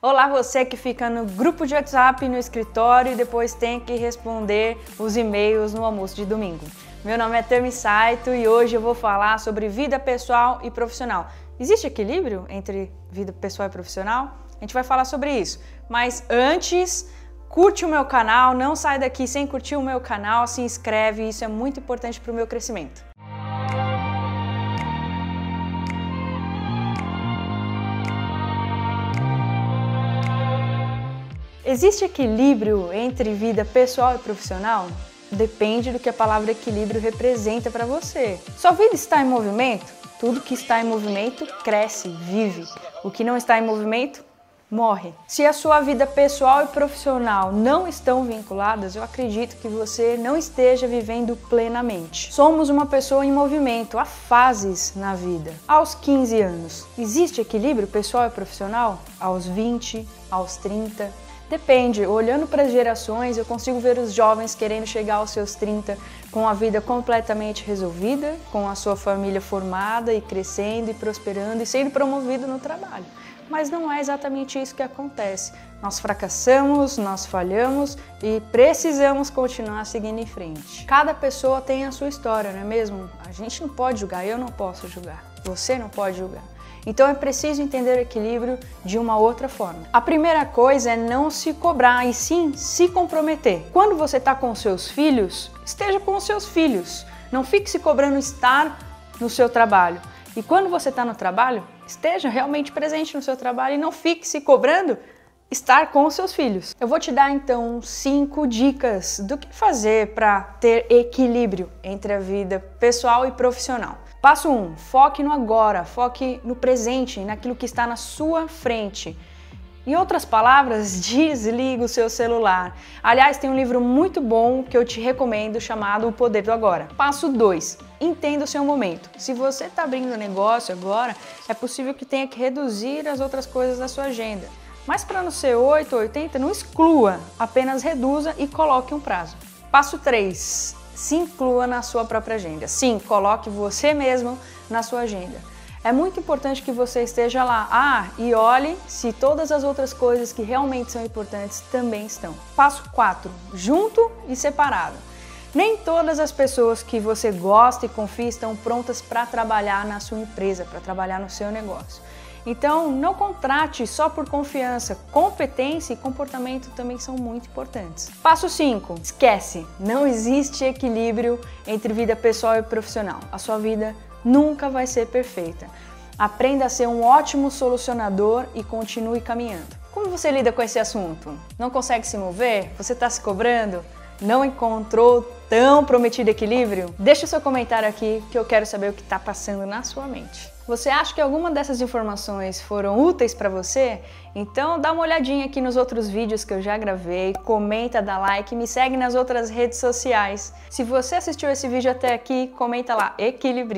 Olá, você que fica no grupo de WhatsApp no escritório e depois tem que responder os e-mails no almoço de domingo. Meu nome é Tami Saito e hoje eu vou falar sobre vida pessoal e profissional. Existe equilíbrio entre vida pessoal e profissional? A gente vai falar sobre isso. Mas antes, curte o meu canal, não sai daqui sem curtir o meu canal, se inscreve, isso é muito importante para o meu crescimento. Existe equilíbrio entre vida pessoal e profissional? Depende do que a palavra equilíbrio representa para você. Sua vida está em movimento? Tudo que está em movimento cresce, vive. O que não está em movimento morre. Se a sua vida pessoal e profissional não estão vinculadas, eu acredito que você não esteja vivendo plenamente. Somos uma pessoa em movimento, há fases na vida. Aos 15 anos, existe equilíbrio pessoal e profissional? Aos 20, aos 30, Depende, olhando para as gerações, eu consigo ver os jovens querendo chegar aos seus 30 com a vida completamente resolvida, com a sua família formada e crescendo e prosperando e sendo promovido no trabalho. Mas não é exatamente isso que acontece. Nós fracassamos, nós falhamos e precisamos continuar seguindo em frente. Cada pessoa tem a sua história, não é mesmo? A gente não pode julgar, eu não posso julgar, você não pode julgar. Então é preciso entender o equilíbrio de uma outra forma. A primeira coisa é não se cobrar e sim se comprometer. Quando você está com seus filhos, esteja com os seus filhos. Não fique se cobrando estar no seu trabalho. E quando você está no trabalho, esteja realmente presente no seu trabalho e não fique se cobrando estar com os seus filhos. Eu vou te dar então cinco dicas do que fazer para ter equilíbrio entre a vida pessoal e profissional. Passo 1: um, foque no agora, foque no presente, naquilo que está na sua frente. Em outras palavras, desliga o seu celular. Aliás, tem um livro muito bom que eu te recomendo chamado O Poder do Agora. Passo 2. Entenda o seu momento. Se você está abrindo negócio agora, é possível que tenha que reduzir as outras coisas da sua agenda. Mas para não ser 8 ou 80, não exclua, apenas reduza e coloque um prazo. Passo 3 se inclua na sua própria agenda. Sim, coloque você mesmo na sua agenda. É muito importante que você esteja lá. Ah, e olhe se todas as outras coisas que realmente são importantes também estão. Passo 4. Junto e separado. Nem todas as pessoas que você gosta e confia estão prontas para trabalhar na sua empresa, para trabalhar no seu negócio. Então, não contrate só por confiança. Competência e comportamento também são muito importantes. Passo 5. Esquece, não existe equilíbrio entre vida pessoal e profissional. A sua vida nunca vai ser perfeita. Aprenda a ser um ótimo solucionador e continue caminhando. Como você lida com esse assunto? Não consegue se mover? Você está se cobrando? Não encontrou tão prometido equilíbrio? Deixa o seu comentário aqui que eu quero saber o que está passando na sua mente. Você acha que alguma dessas informações foram úteis para você? Então dá uma olhadinha aqui nos outros vídeos que eu já gravei, comenta, dá like, me segue nas outras redes sociais. Se você assistiu esse vídeo até aqui, comenta lá, equilibrista.